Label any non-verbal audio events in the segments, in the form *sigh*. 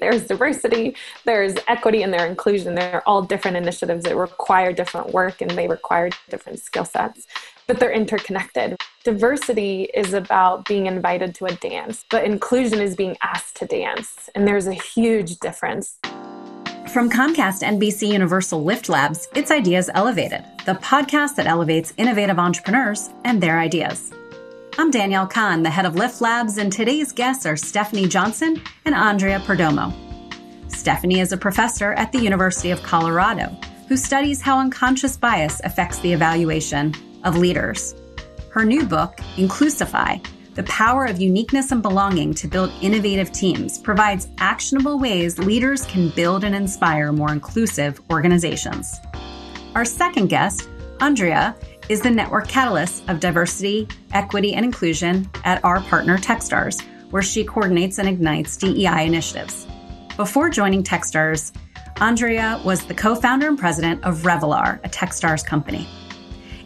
There's diversity, there's equity, and there's inclusion. They're all different initiatives that require different work and they require different skill sets, but they're interconnected. Diversity is about being invited to a dance, but inclusion is being asked to dance. And there's a huge difference. From Comcast NBC Universal Lift Labs, it's Ideas Elevated, the podcast that elevates innovative entrepreneurs and their ideas. I'm Danielle Kahn, the head of Lift Labs, and today's guests are Stefanie Johnson and Andrea Perdomo. Stefanie is a professor at the University of Colorado who studies how unconscious bias affects the evaluation of leaders. Her new book, Inclusify The Power of Uniqueness and Belonging to Build Innovative Teams, provides actionable ways leaders can build and inspire more inclusive organizations. Our second guest, Andrea, is the network catalyst of diversity, equity, and inclusion at our partner Techstars, where she coordinates and ignites DEI initiatives. Before joining Techstars, Andrea was the co founder and president of Revolar, a Techstars company.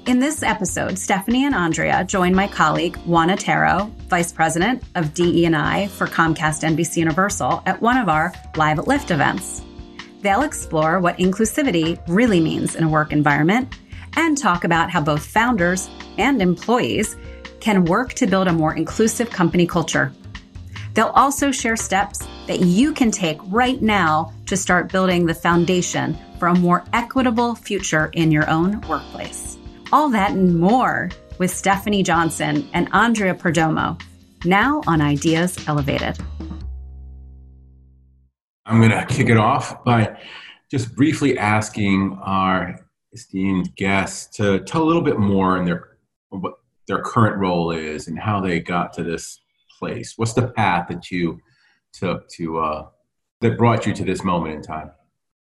In this episode, Stefanie and Andrea join my colleague Juan Otero, vice president of DE&I for Comcast NBC Universal, at one of our Live at Lift events. They'll explore what inclusivity really means in a work environment and talk about how both founders and employees can work to build a more inclusive company culture. They'll also share steps that you can take right now to start building the foundation for a more equitable future in your own workplace. All that and more with Stefanie Johnson and Andrea Perdomo, now on Ideas Elevated. I'm going to kick it off by just briefly asking our esteemed guests to tell a little bit more in their what their current role is and how they got to this place. What's the path that you took to uh, that brought you to this moment in time?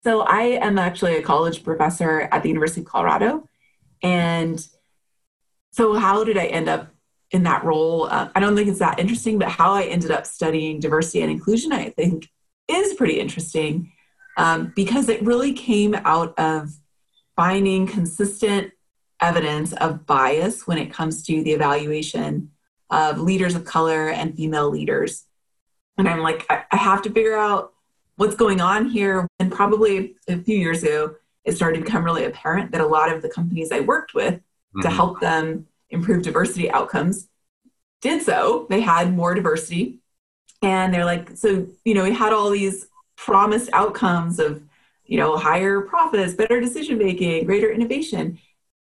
So I am actually a college professor at the University of Colorado, and so how did I end up in that role? Uh, I don't think it's that interesting, but how I ended up studying diversity and inclusion, I think, is pretty interesting um, because it really came out of finding consistent evidence of bias when it comes to the evaluation of leaders of color and female leaders. And I'm like, I, I have to figure out what's going on here. And probably a few years ago, it started to become really apparent that a lot of the companies I worked with mm-hmm. to help them improve diversity outcomes did so. They had more diversity. And they're like, so, you know, we had all these promised outcomes of you know, higher profits, better decision making, greater innovation.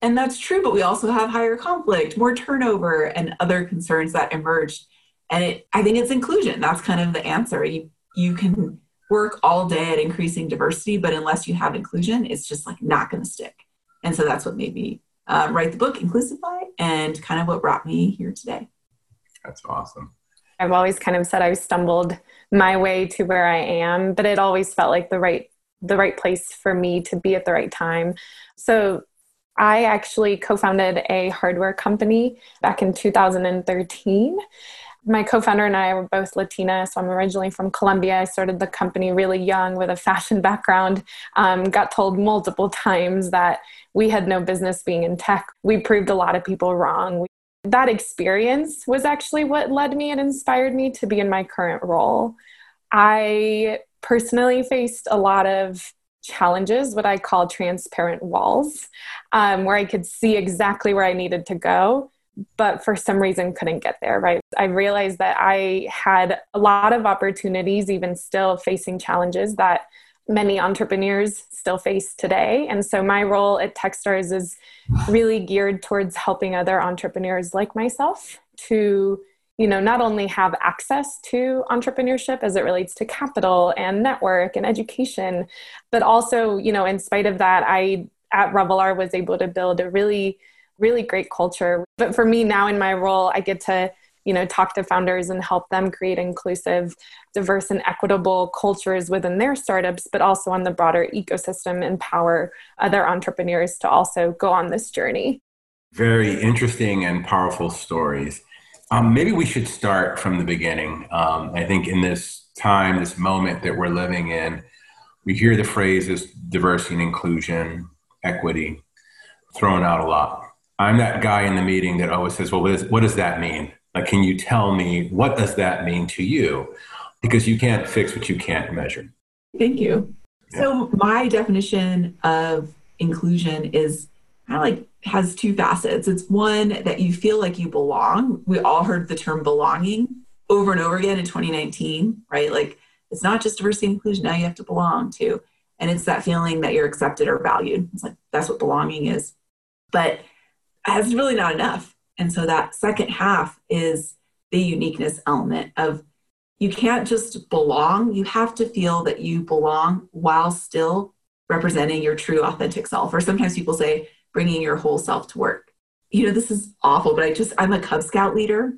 And that's true, but we also have higher conflict, more turnover, and other concerns that emerged. And it, I think it's inclusion. That's kind of the answer. You, you can work all day at increasing diversity, but unless you have inclusion, it's just like not going to stick. And so that's what made me uh, write the book, Inclusify, and kind of what brought me here today. That's awesome. I've always kind of said I stumbled my way to where I am, but it always felt like the right the right place for me to be at the right time. So I actually co founded a hardware company back in 2013. My co founder and I were both Latina, so I'm originally from Colombia. I started the company really young with a fashion *laughs* background. Um, got told multiple times that we had no business being in tech. We proved a lot of people wrong. That experience was actually what led me and inspired me to be in my current role. I personally faced a lot of challenges, what I call transparent walls, um, where I could see exactly where I needed to go, but for some reason couldn't get there, right? I realized that I had a lot of opportunities, even still facing challenges that many entrepreneurs still face today. And so my role at Techstars is really geared towards helping other entrepreneurs like myself to you know not only have access to entrepreneurship as it relates to capital and network and education but also you know in spite of that i at revolar was able to build a really really great culture. But for me now in my role i get to you know talk to founders and help them create inclusive diverse and equitable cultures within their startups but also on the broader ecosystem empower other entrepreneurs to also go on this journey. Very interesting and powerful stories um, maybe we should start from the beginning. Um, I think in this time, this moment that we're living in, we hear the phrases diversity and inclusion, equity thrown out a lot. I'm that guy in the meeting that always says, Well, what, is, what does that mean? Like, can you tell me what does that mean to you? because you can't fix what you can't measure. Thank you. Yeah. So, my definition of inclusion is kind of like has two facets. It's one that you feel like you belong. We all heard the term belonging over and over again in 2019, right? Like it's not just diversity and inclusion, now you have to belong to. And it's that feeling that you're accepted or valued. It's like that's what belonging is. But that's really not enough. And so that second half is the uniqueness element of you can't just belong, you have to feel that you belong while still representing your true authentic self. Or sometimes people say bringing your whole self to work. You know, this is awful, but I just, I'm a Cub Scout leader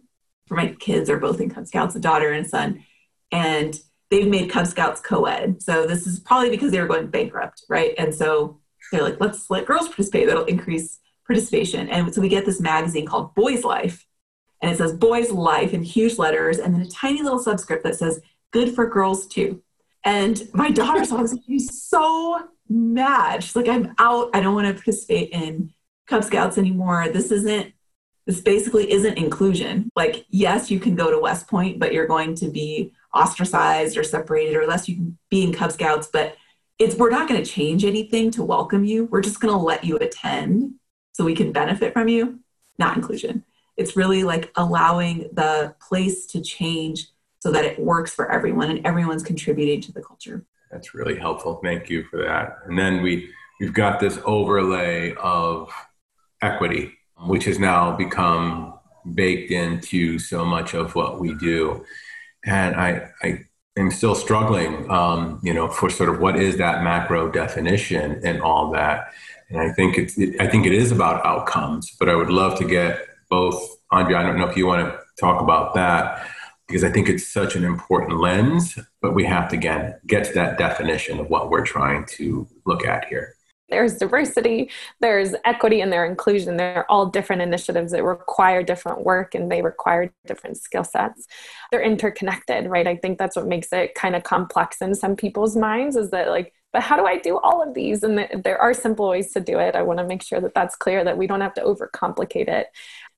for my kids are both in Cub Scouts, a daughter and a son. And they've made Cub Scouts co-ed. So this is probably because they were going bankrupt, right? And so they're like, let's let girls participate. That'll increase participation. And so we get this magazine called Boys Life. And it says Boys Life in huge letters, and then a tiny little subscript that says, good for girls too. And my daughter saw this, she's so mad. Like, I'm out. I don't want to participate in Cub Scouts anymore. This isn't this basically isn't inclusion. Like, yes, you can go to West Point, but you're going to be ostracized or separated, or less you can be in Cub Scouts, but it's we're not going to change anything to welcome you. We're just going to let you attend so we can benefit from you. Not inclusion. It's really like allowing the place to change so that it works for everyone and everyone's contributing to the culture. That's really helpful. Thank you for that. And then we we've got this overlay of equity, which has now become baked into so much of what we do. And I, I am still struggling, um, you know, for sort of what is that macro definition and all that. And I think it's, it, I think it is about outcomes, but I would love to get both, Andrea, I don't know if you want to talk about that, because I think it's such an important lens, but we have to, again, get to that definition of what we're trying to look at here there's diversity, there's equity, and there's inclusion. They're all different initiatives that require different work and they require different skill sets. They're interconnected, right? I think that's what makes it kind of complex in some people's minds is that, like, but how do I do all of these? And there are simple ways to do it. I want to make sure that that's clear that we don't have to overcomplicate it.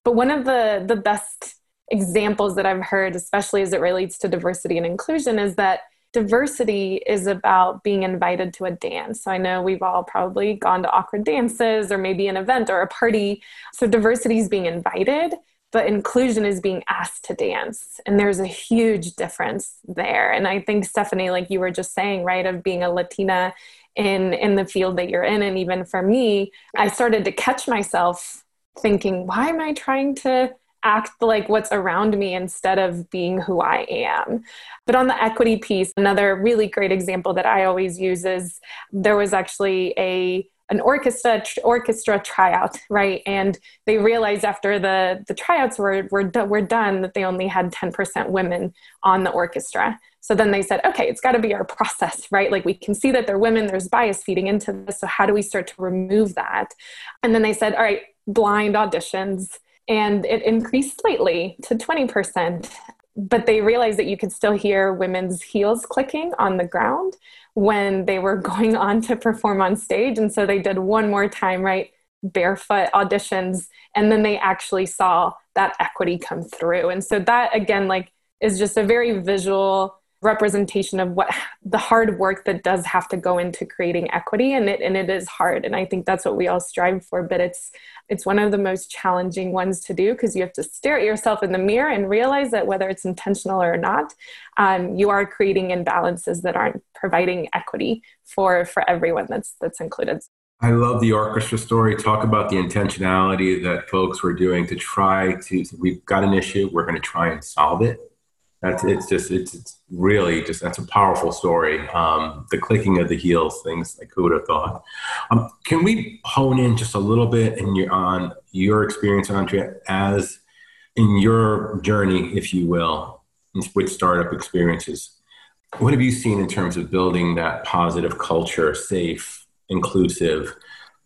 But one of the the best examples that I've heard, especially as it relates to diversity and inclusion, is that diversity is about being invited to a dance. So I know we've all probably gone to awkward dances or maybe an event or a party. So diversity is being invited, but inclusion is being asked to dance. And there's a huge difference there. And I think Stefanie, like you were just saying, right, of being a Latina in in the field that you're in and even for me, I started to catch myself thinking, why am I trying to act like what's around me instead of being who I am. But on the equity piece, another really great example that I always use is there was actually a an orchestra orchestra tryout, right? And they realized after the the tryouts were were, were done that they only had 10% women on the orchestra. So then they said, okay, it's got to be our process, right? Like we can see that they're women, there's bias feeding into this. So how do we start to remove that? And then they said, all right, blind auditions and it increased slightly to 20%. But they realized that you could still hear women's heels clicking on the ground when they were *laughs* going on to perform on stage. And so they did one more time, right? Barefoot auditions. And then they actually saw that equity come through. And so that, again, like, is just a very visual representation of what the hard work that does have to go into creating equity and it and it is hard and i think that's what we all strive for but it's it's one of the most challenging ones to do because you have to stare at yourself in the mirror and realize that whether it's intentional or not um, you are creating imbalances that aren't providing equity for for everyone that's that's included I love the orchestra story. Talk about the intentionality that folks were doing to try to. We've got an issue. We're going to try and solve it that's it's just it's, it's really just that's a powerful story. Um, the clicking of the heels, things like who would have thought. Um, can we hone in just a little bit in your, on your experience, Andrea, as in your journey, if you will, with startup experiences? What have you seen in terms of building that positive culture, safe, inclusive,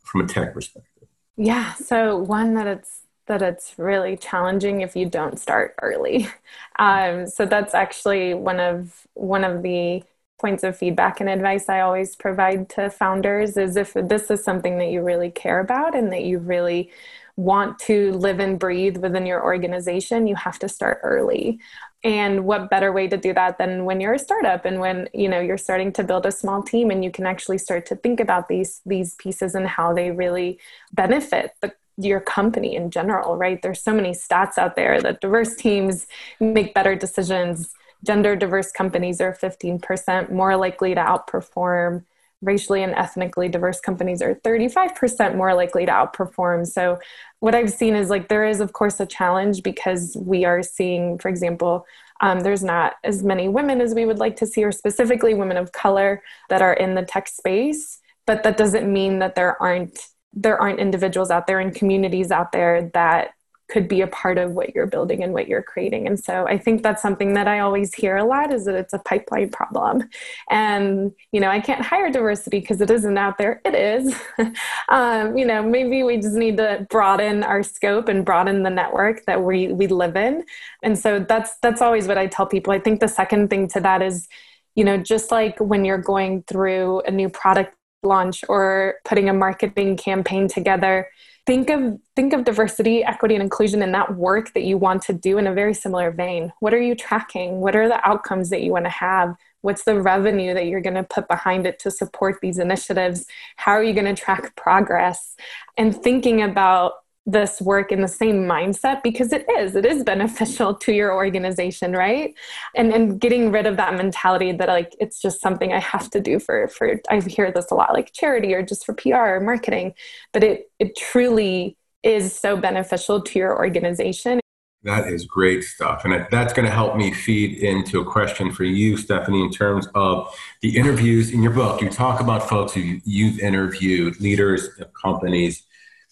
from a tech perspective? Yeah, so one that it's that it's really challenging if you don't start early. *laughs* Um, so that's actually one of one of the points of feedback and advice I always provide to founders is if this is something that you really care about and that you really want to live and breathe within your organization, you have to start early. and what better way to do that than when you're a startup and when you know you're starting to build a small team and you can actually start to think about these these pieces and how they really benefit the your company in general right there's so many stats out there that diverse teams make better decisions gender diverse companies are 15% more likely to outperform racially and ethnically diverse companies are 35% more likely to outperform. So, what I've seen is like there is, of course, a challenge because we are seeing, for example, um, there's not as many women as we would like to see, or specifically women of color that are in the tech space. But that doesn't mean that there aren't there aren't individuals out there and communities out there that could be a part of what you're building and what you're creating. And so I think that's something that I always hear a lot is that it's a pipeline problem. And, you know, I can't hire diversity because it isn't out there. It is. *laughs* um, you know, maybe we just need to broaden our scope and broaden the network that we, we live in. And so that's, that's always what I tell people. I think the second thing to that is, you know, just like when you're going through a new product launch or putting a marketing campaign together, think of think of diversity equity and inclusion in that work that you want to do in a very similar vein. What are you tracking? What are the outcomes that you want to have? What's the revenue that you're going to put behind it to support these initiatives? How are you going to track progress? And thinking about this work in the same mindset because it is it is *laughs* beneficial to your organization right and and getting rid of that mentality that like it's just something i have to do for for i hear this a lot like charity or just for pr or marketing but it it truly is so beneficial to your organization that is great stuff. And that's going to help me feed into a question for you, Stefanie, in terms of the interviews in your book. You talk about folks who you've interviewed, leaders of companies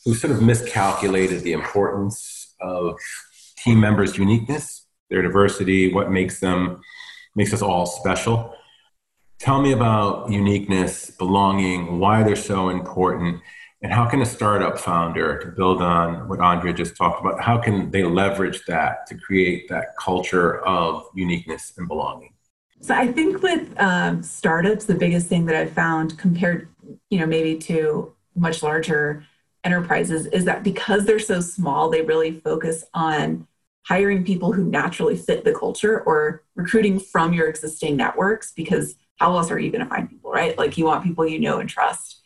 who sort of miscalculated the importance of team members' uniqueness, their diversity, what makes them makes us all special. Tell me about uniqueness, belonging, why they're so important, and how can a startup founder, to build on what Andrea just talked about, how can they leverage that to create that culture of uniqueness and belonging? So I think with um, startups, the biggest thing that I've found compared, you know, maybe to much larger enterprises is that because they're so small, they really focus on hiring people who naturally fit the culture or recruiting from your existing networks because how else are you going to find people, right? Like you want people you know and trust.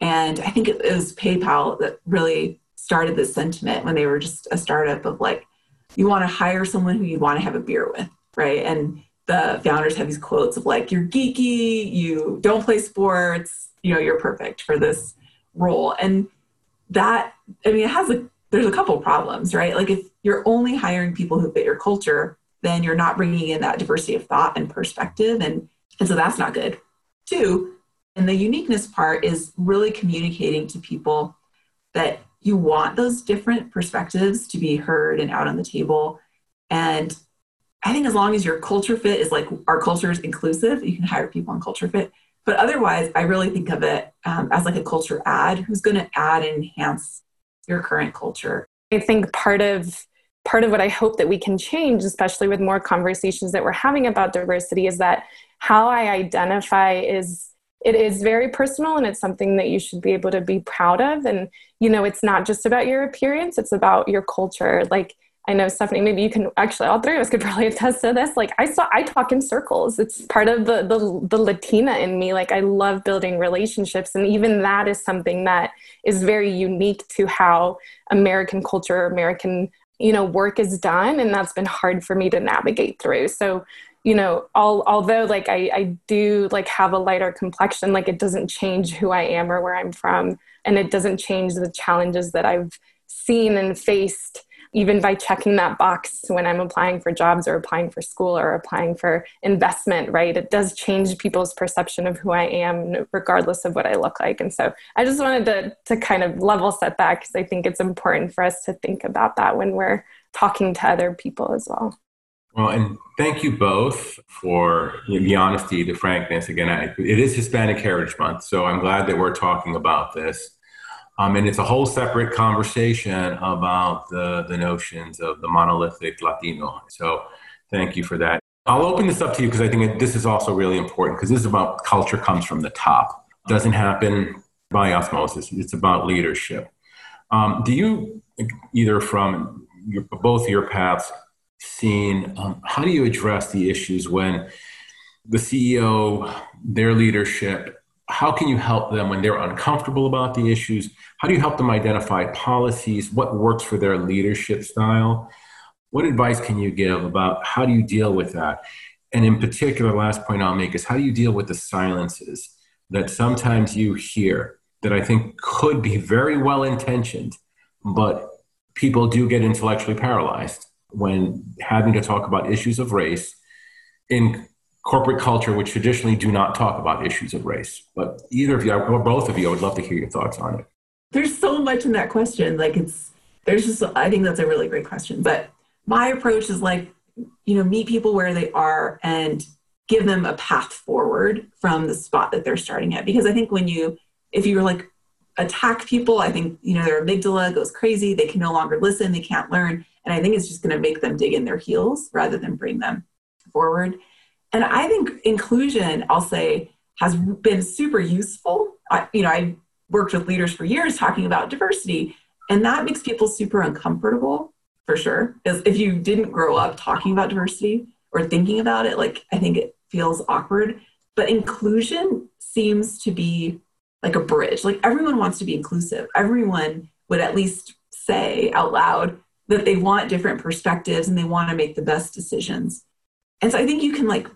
And I think it was PayPal that really started this sentiment when they were just a startup of like, you want to hire someone who you want to have a beer with, right? And the founders have these quotes of like, you're geeky, you don't play sports, you know, you're perfect for this role. And that i mean it has a there's a couple problems right? Like if you're only hiring people who fit your culture then you're not bringing in that diversity of thought and perspective and and so that's not good. Two and the uniqueness part is really communicating to people that you want those different perspectives to be heard and out on the table. And i think as long as your culture fit is like our culture is inclusive you can hire people on culture fit but otherwise, I really think of it um, as like a culture ad. who's going to add and enhance your current culture. I think part of part of what I hope that we can change, especially with more conversations that we're having about diversity, is that how I identify is it is very personal and it's something that you should be able to be proud of. And you know, it's not just about your appearance; it's about your culture. Like I know Stefanie, maybe you can actually all three of us could *laughs* probably attest to this. Like I saw I talk in circles. It's part of the the the Latina in me. Like I love building relationships. And even that is something that is very unique to how American culture, American, you know, work is done. And that's been hard for me to navigate through. So, you know, all, although like I, I do like have a lighter complexion, like it doesn't change who I am or where I'm from. And it doesn't change the challenges that I've seen and faced even by checking that box when I'm applying for jobs or applying for school or applying for investment, right? It does change people's perception of who I am, regardless of what I look like. And so I just wanted to, to kind of level set that because I think it's important for us to think about that when we're talking to other people as well. Well, and thank you both for the honesty, the frankness. Again, I, it is Hispanic Heritage Month, so I'm glad that we're talking about this. Um, and it's a whole separate conversation about the, the notions of the monolithic Latino. So thank you for that. I'll open this up to you because I think this is also really important because this is about culture comes from the top. Doesn't happen by osmosis. It's about leadership. Um, do you either from your, both your paths seen, um, how do you address the issues when the CEO, their leadership, how can you help them when they're uncomfortable about the issues? How do you help them identify policies? What works for their leadership style? What advice can you give about how do you deal with that? And in particular, last point I'll make is how do you deal with the silences that sometimes you hear that I think could be very well intentioned, but people do get intellectually paralyzed when having to talk about issues of race in corporate culture, which traditionally do not talk about issues of race. But either of you, or both of you, I would love to hear your thoughts on it. There's so much in that question. Like it's, there's just, I think that's a really great question. But my approach is like, you know, meet people where they are and give them a path forward from the spot that they're starting at. Because I think when you, if you're like attack people, I think, you know, their amygdala goes crazy. They can no longer listen. They can't learn. And I think it's just going to make them dig in their heels rather than bring them forward. And I think inclusion, I'll say, has been super useful. I, you know, I worked with leaders for years talking about diversity, and that makes people super uncomfortable for sure. Because if you didn't grow up talking about diversity or thinking about it, like I think it feels awkward. But inclusion seems to be like a bridge. Like everyone wants to be inclusive. Everyone would at least say out loud that they want different perspectives and they want to make the best decisions. And so I think you can like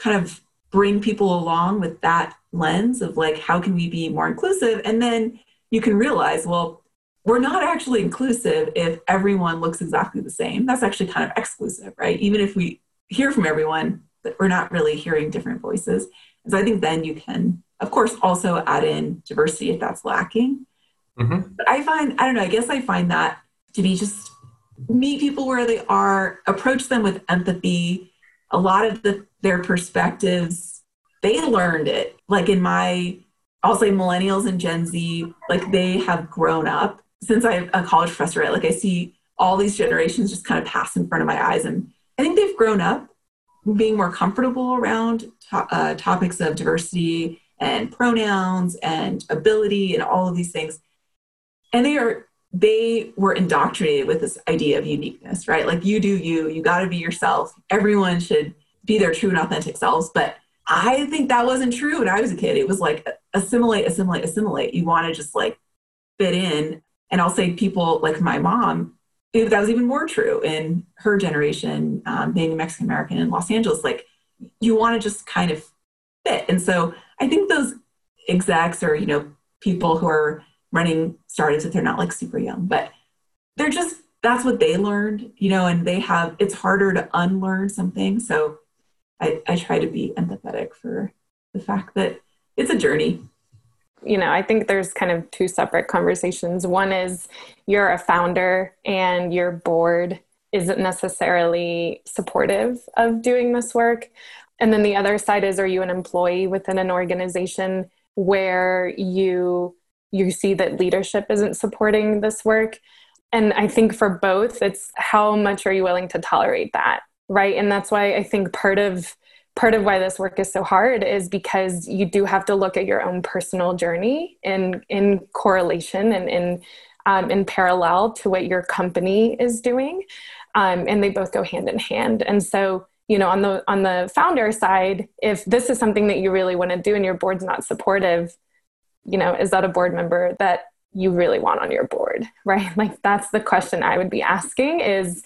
kind of bring people along with that lens of like how can we be more inclusive? And then you can realize well we're not actually inclusive if everyone looks exactly the same. That's actually kind of exclusive right? Even if we hear from everyone but we're not really hearing different voices. And so i think then you can of course also add in diversity if that's lacking. Mm-hmm. but i find i don't know i guess i find that to be just meet people where they are approach them with empathy a lot of the, their perspectives they learned it. Like in my i'll say millennials and gen z like they have grown up since i'm a college professor right? Like i see all these generations just kind of pass in front of my eyes and i think they've grown up being more comfortable around to- uh, topics of diversity and pronouns and ability and all of these things. And they are they were indoctrinated with this idea of uniqueness right? Like you do you you got to be yourself. Everyone should be their true and authentic selves. But i think that wasn't true when i was a kid. It was like assimilate assimilate assimilate. You want to just like fit in. And i'll say people like my mom that was even more true in her generation um, being mexican american in los angeles. Like you want to just kind of fit. And so I think those execs or, you know, people who are running startups, if they're not like super young, but they're just, that's what they learned, you know, and they have, it's harder to unlearn something. So I, I try to be empathetic for the fact that it's a journey. You know, I think there's kind of two separate conversations. One is you're a founder and your board isn't necessarily supportive of doing this work. And then the other side is are you an employee within an organization where you you see that leadership isn't supporting this work? And I think for both it's how much are you willing to tolerate that, right? And that's why I think part of part of why this work is so hard is because you do have to look at your own personal journey in in correlation and in um, in parallel to what your company is doing um, and they both go hand in hand and so you know on the on the founder side if this is something that you really want to do and your board's not supportive you know is that a board member that you really want on your board *laughs* right? Like that's the question i would be asking is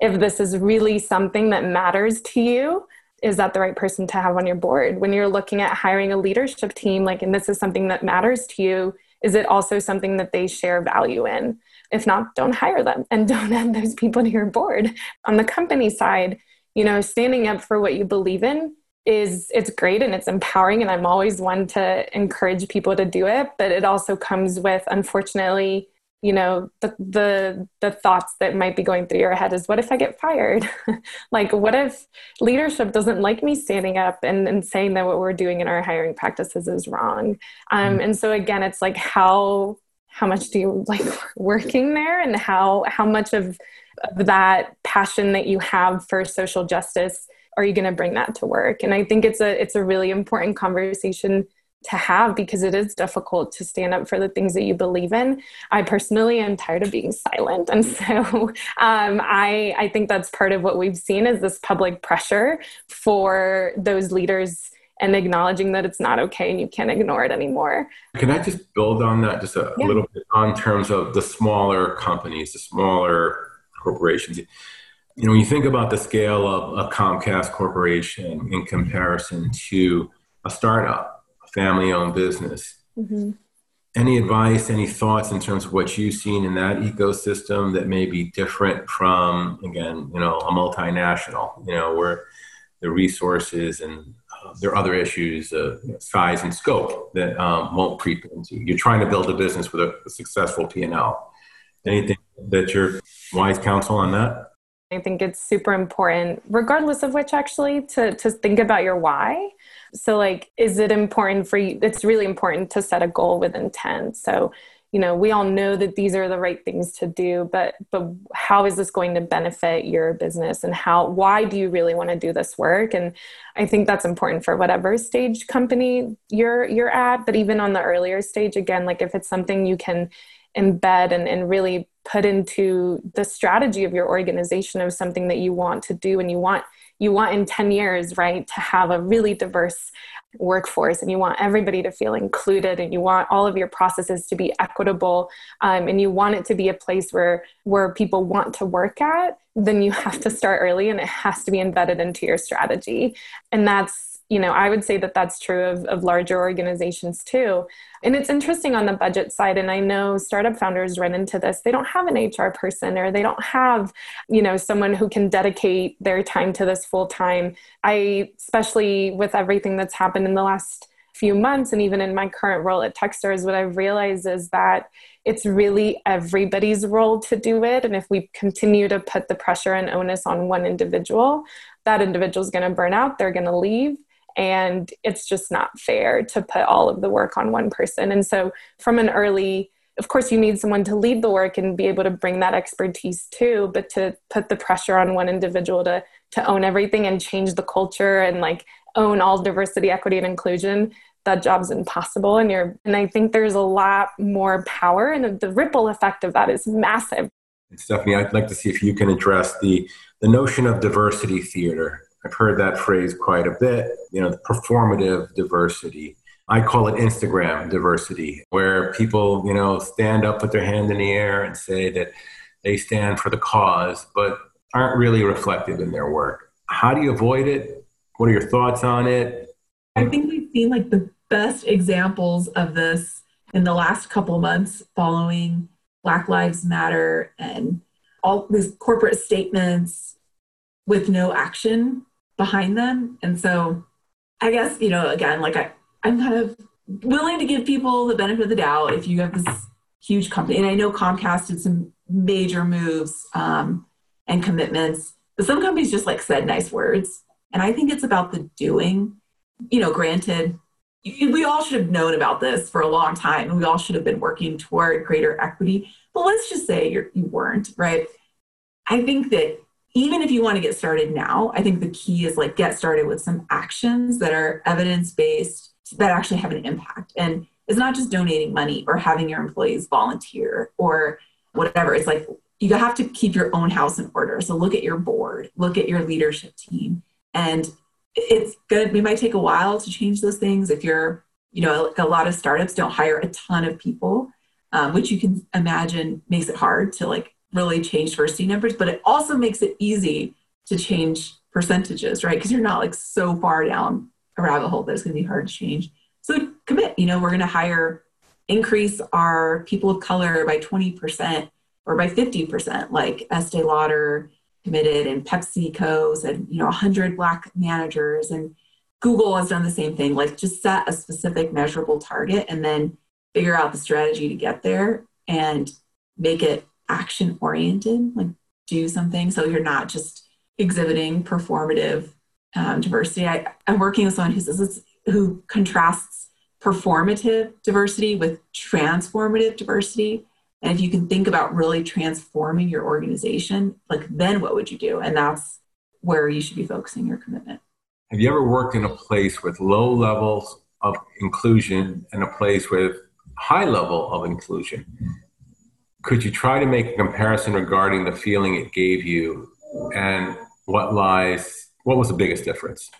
if this is really something that matters to you is that the right person to have on your board? When you're looking at hiring a leadership team like and this is something that matters to you is it also something that they share value in? If not don't hire them and *laughs* don't add those people to your board. On the company side you know standing up for what you believe in is it's great and it's empowering and i'm always one to encourage people to do it but it also comes with unfortunately you know the the the thoughts that might be going through your head is what if i get fired *laughs* like what if leadership doesn't like me standing up and, and saying that what we're doing in our hiring practices is wrong um, mm. and so again it's like how how much do you like *laughs* working there and how how much of of that passion that you have for social justice are you going to bring that to work and i think it's a it's a really important conversation to have because it is difficult to stand up for the things that you believe in. I personally am tired of being silent, and so *laughs* um, I I think that's part of what we've seen is this public pressure for those leaders and acknowledging that it's not okay and you can't ignore it anymore. Can I just build on that just a, yeah. little bit on terms of the smaller companies, the smaller corporations? You know, when you think about the scale of a Comcast corporation in comparison to a startup, a family owned business, mm-hmm. any advice, any thoughts in terms of what you've seen in that ecosystem that may be different from, again, you know, a multinational, you know, where the resources and uh, there are other issues, uh, size and scope that um, won't creep into. You're trying to build a business with a, a successful P&L. Anything that your wise counsel on that? I think it's super important, regardless of which, actually, to to think about your why. So, like, is it important for you? It's really important to set a goal with intent. So, you know we all know that these are the right things to do but but how is this going to benefit your business and how why do you really want to do this work and i think that's important for whatever stage company you're you're at but even on the earlier stage again like if it's something you can embed and, and really put into the strategy of your organization of something that you want to do and you want you want in 10 years right to have a really diverse workforce and you want everybody to feel included and you want all of your processes to be equitable um, and you want it to be a place where where people want to work at then you have to start early and it has to be embedded into your strategy. And that's you know i would say that that's true of, of larger organizations too. And it's interesting on the budget side and i know startup founders run into this. They don't have an hr person or they don't have you know someone who can dedicate their time to this full time. I especially with everything that's happened in the last few months and even in my current role at techstars what i've realized is that it's really everybody's role to do it. And if we continue to put the pressure and onus on one individual that individual is going to burn out they're going to leave and it's just not fair to put all of the work on one person. And so from an early of course you need someone to lead the work and be able to bring that expertise too but to put the pressure on one individual to to own everything and change the culture and like own all diversity equity and inclusion that job's impossible. And you're and i think there's a lot more power and the ripple effect of that is massive. Stefanie i'd like to see if you can address the the notion of diversity theater I've heard that phrase quite a bit, you know, performative diversity. I call it Instagram diversity, where people, you know, stand up with their hand in the air and say that they stand for the cause, but aren't really reflective in their work. How do you avoid it? What are your thoughts on it? I think we've seen like the best examples of this in the last couple months following Black Lives Matter and all these corporate statements with no action behind them. And so I guess, you know, again, like I, I'm kind of willing to give people the benefit of the doubt if you have this huge company. And I know Comcast did some major moves um, and commitments, but some companies just like said nice words. And I think it's about the doing. You know, granted, we all should have known about this for a long time and we all should have been working toward greater equity. But let's just say you weren't, right? I think that even if you want to get started now, I think the key is like get started with some actions that are evidence based that actually have an impact. And it's not just donating money or having your employees volunteer or whatever. It's like you have to keep your own house in order. So look at your board, look at your leadership team. And it's good. It might take a while to change those things. If you're, you know, a lot of startups don't hire a ton of people, um, which you can imagine makes it hard to like really change diversity numbers, but it also makes it easy to change percentages, right? Because you're not like so far down a rabbit hole that it's going to be hard to change. So commit, you know, we're going to hire, increase our people of color by 20% or by 50%, like Estee Lauder committed and PepsiCo said, you know, 100 Black managers. And Google has done the same thing, like just set a specific measurable target and then figure out the strategy to get there and make it action oriented, like do something. So you're not just exhibiting performative um, diversity. I, am working with someone who says who contrasts performative diversity with transformative diversity. And if you can think about really transforming your organization, like then what would you do? And that's where you should be focusing your commitment. Have you ever worked in a place with low levels of inclusion and a place with high level of inclusion. Could you try to make a comparison regarding the feeling it gave you and what lies, what was the biggest difference?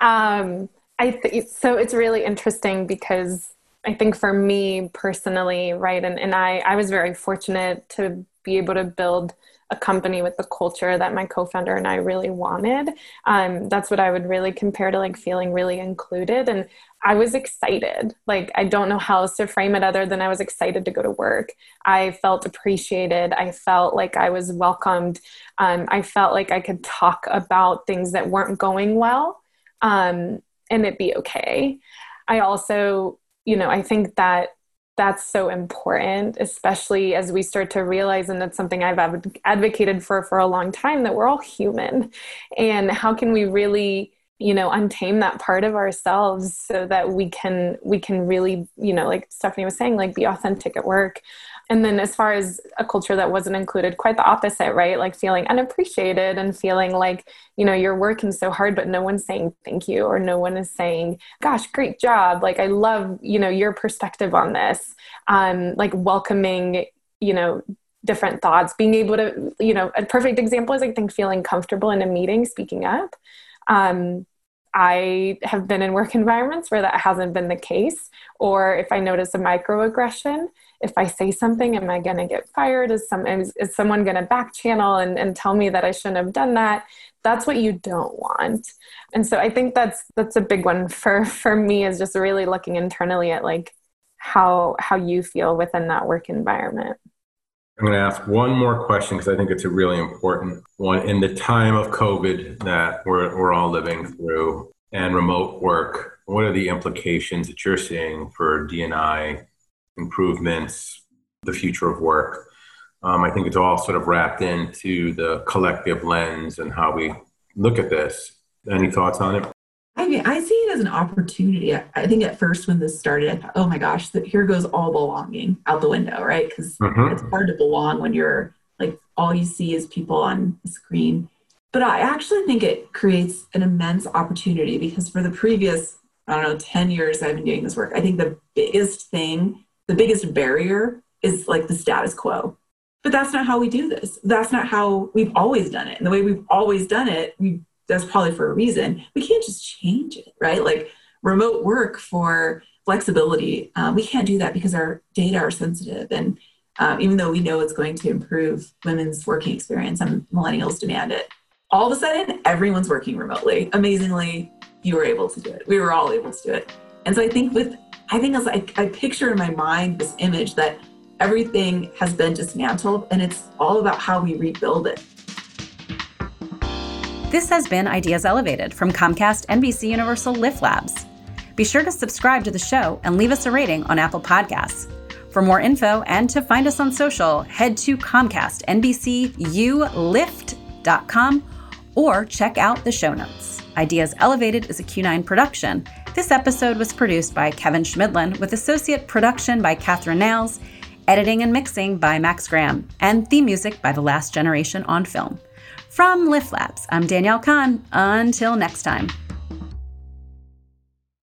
Um, I th- so it's really interesting because I think for me personally, right, and, and I, I was very fortunate to be able to build a company with the culture that my co-founder and I really wanted. Um, that's what I would really compare to like feeling really included. And I was excited. Like I don't know how else to frame it other than I was excited to go to work. I felt appreciated. I felt like I was welcomed. Um, I felt like I could talk about things that weren't going well um, and it be okay. I also, you know, I think that that's so important, especially as we start to realize, and that's something I've advocated for for a long time, that we're all human. And how can we really you know untame that part of ourselves so that we can we can really you know like stefanie was saying like be authentic at work. And then as far as a culture that wasn't included quite the opposite right? Like feeling unappreciated and feeling like you know you're working so hard but no one's saying thank you or no one is saying gosh great job. Like i love you know your perspective on this. Um like welcoming you know different thoughts being able to you know a perfect example is i think feeling comfortable in a meeting speaking up um, I have been in work environments where that hasn't been the case. Or if I notice a microaggression, if I say something, am I going to get fired? Is, some, is, is someone going to back channel and, and tell me that I shouldn't have done that? That's what you don't want. And so I think that's that's a big one for for me is just really looking internally at like how how you feel within that work environment. I'm going to ask one more question because I think it's a really important one. In the time of COVID that we're, we're all living through and remote work, what are the implications that you're seeing for DNI improvements, the future of work? Um, I think it's all sort of wrapped into the collective lens and how we look at this. Any thoughts on it? I mean, I see it as an opportunity. I think at first when this started, I thought, oh my gosh, that here goes all belonging out the window, right? Because mm-hmm. it's hard to belong when you're like all you see is people on the screen. But I actually think it creates an immense opportunity because for the previous, I don't know, 10 years I've been doing this work, I think the biggest thing, the biggest barrier is like the status quo. But that's not how we do this. That's not how we've always done it. And the way we've always done it, we that's probably for a reason. We can't just change it, right? Like remote work for flexibility, uh, we can't do that because our data are sensitive. And uh, even though we know it's going to improve women's working experience and millennials demand it, all of a sudden everyone's working remotely. Amazingly, you were able to do it. We were all able to do it. And so I think with, I think as I, I picture in my mind this image that everything has been dismantled and it's all about how we rebuild it. This has been Ideas Elevated from Comcast NBC Universal Lift Labs. Be sure to subscribe to the show and leave us a rating on Apple Podcasts. For more info and to find us on social, head to Comcast NBCULift.com or check out the show notes. Ideas Elevated is a Q9 production. This episode was produced by Kevin Schmidlin with associate production by Catherine Nails, editing and mixing by Max Graham, and theme music by The Last Generation on Film. From Lift Labs, I'm Danielle Kahn. Until next time.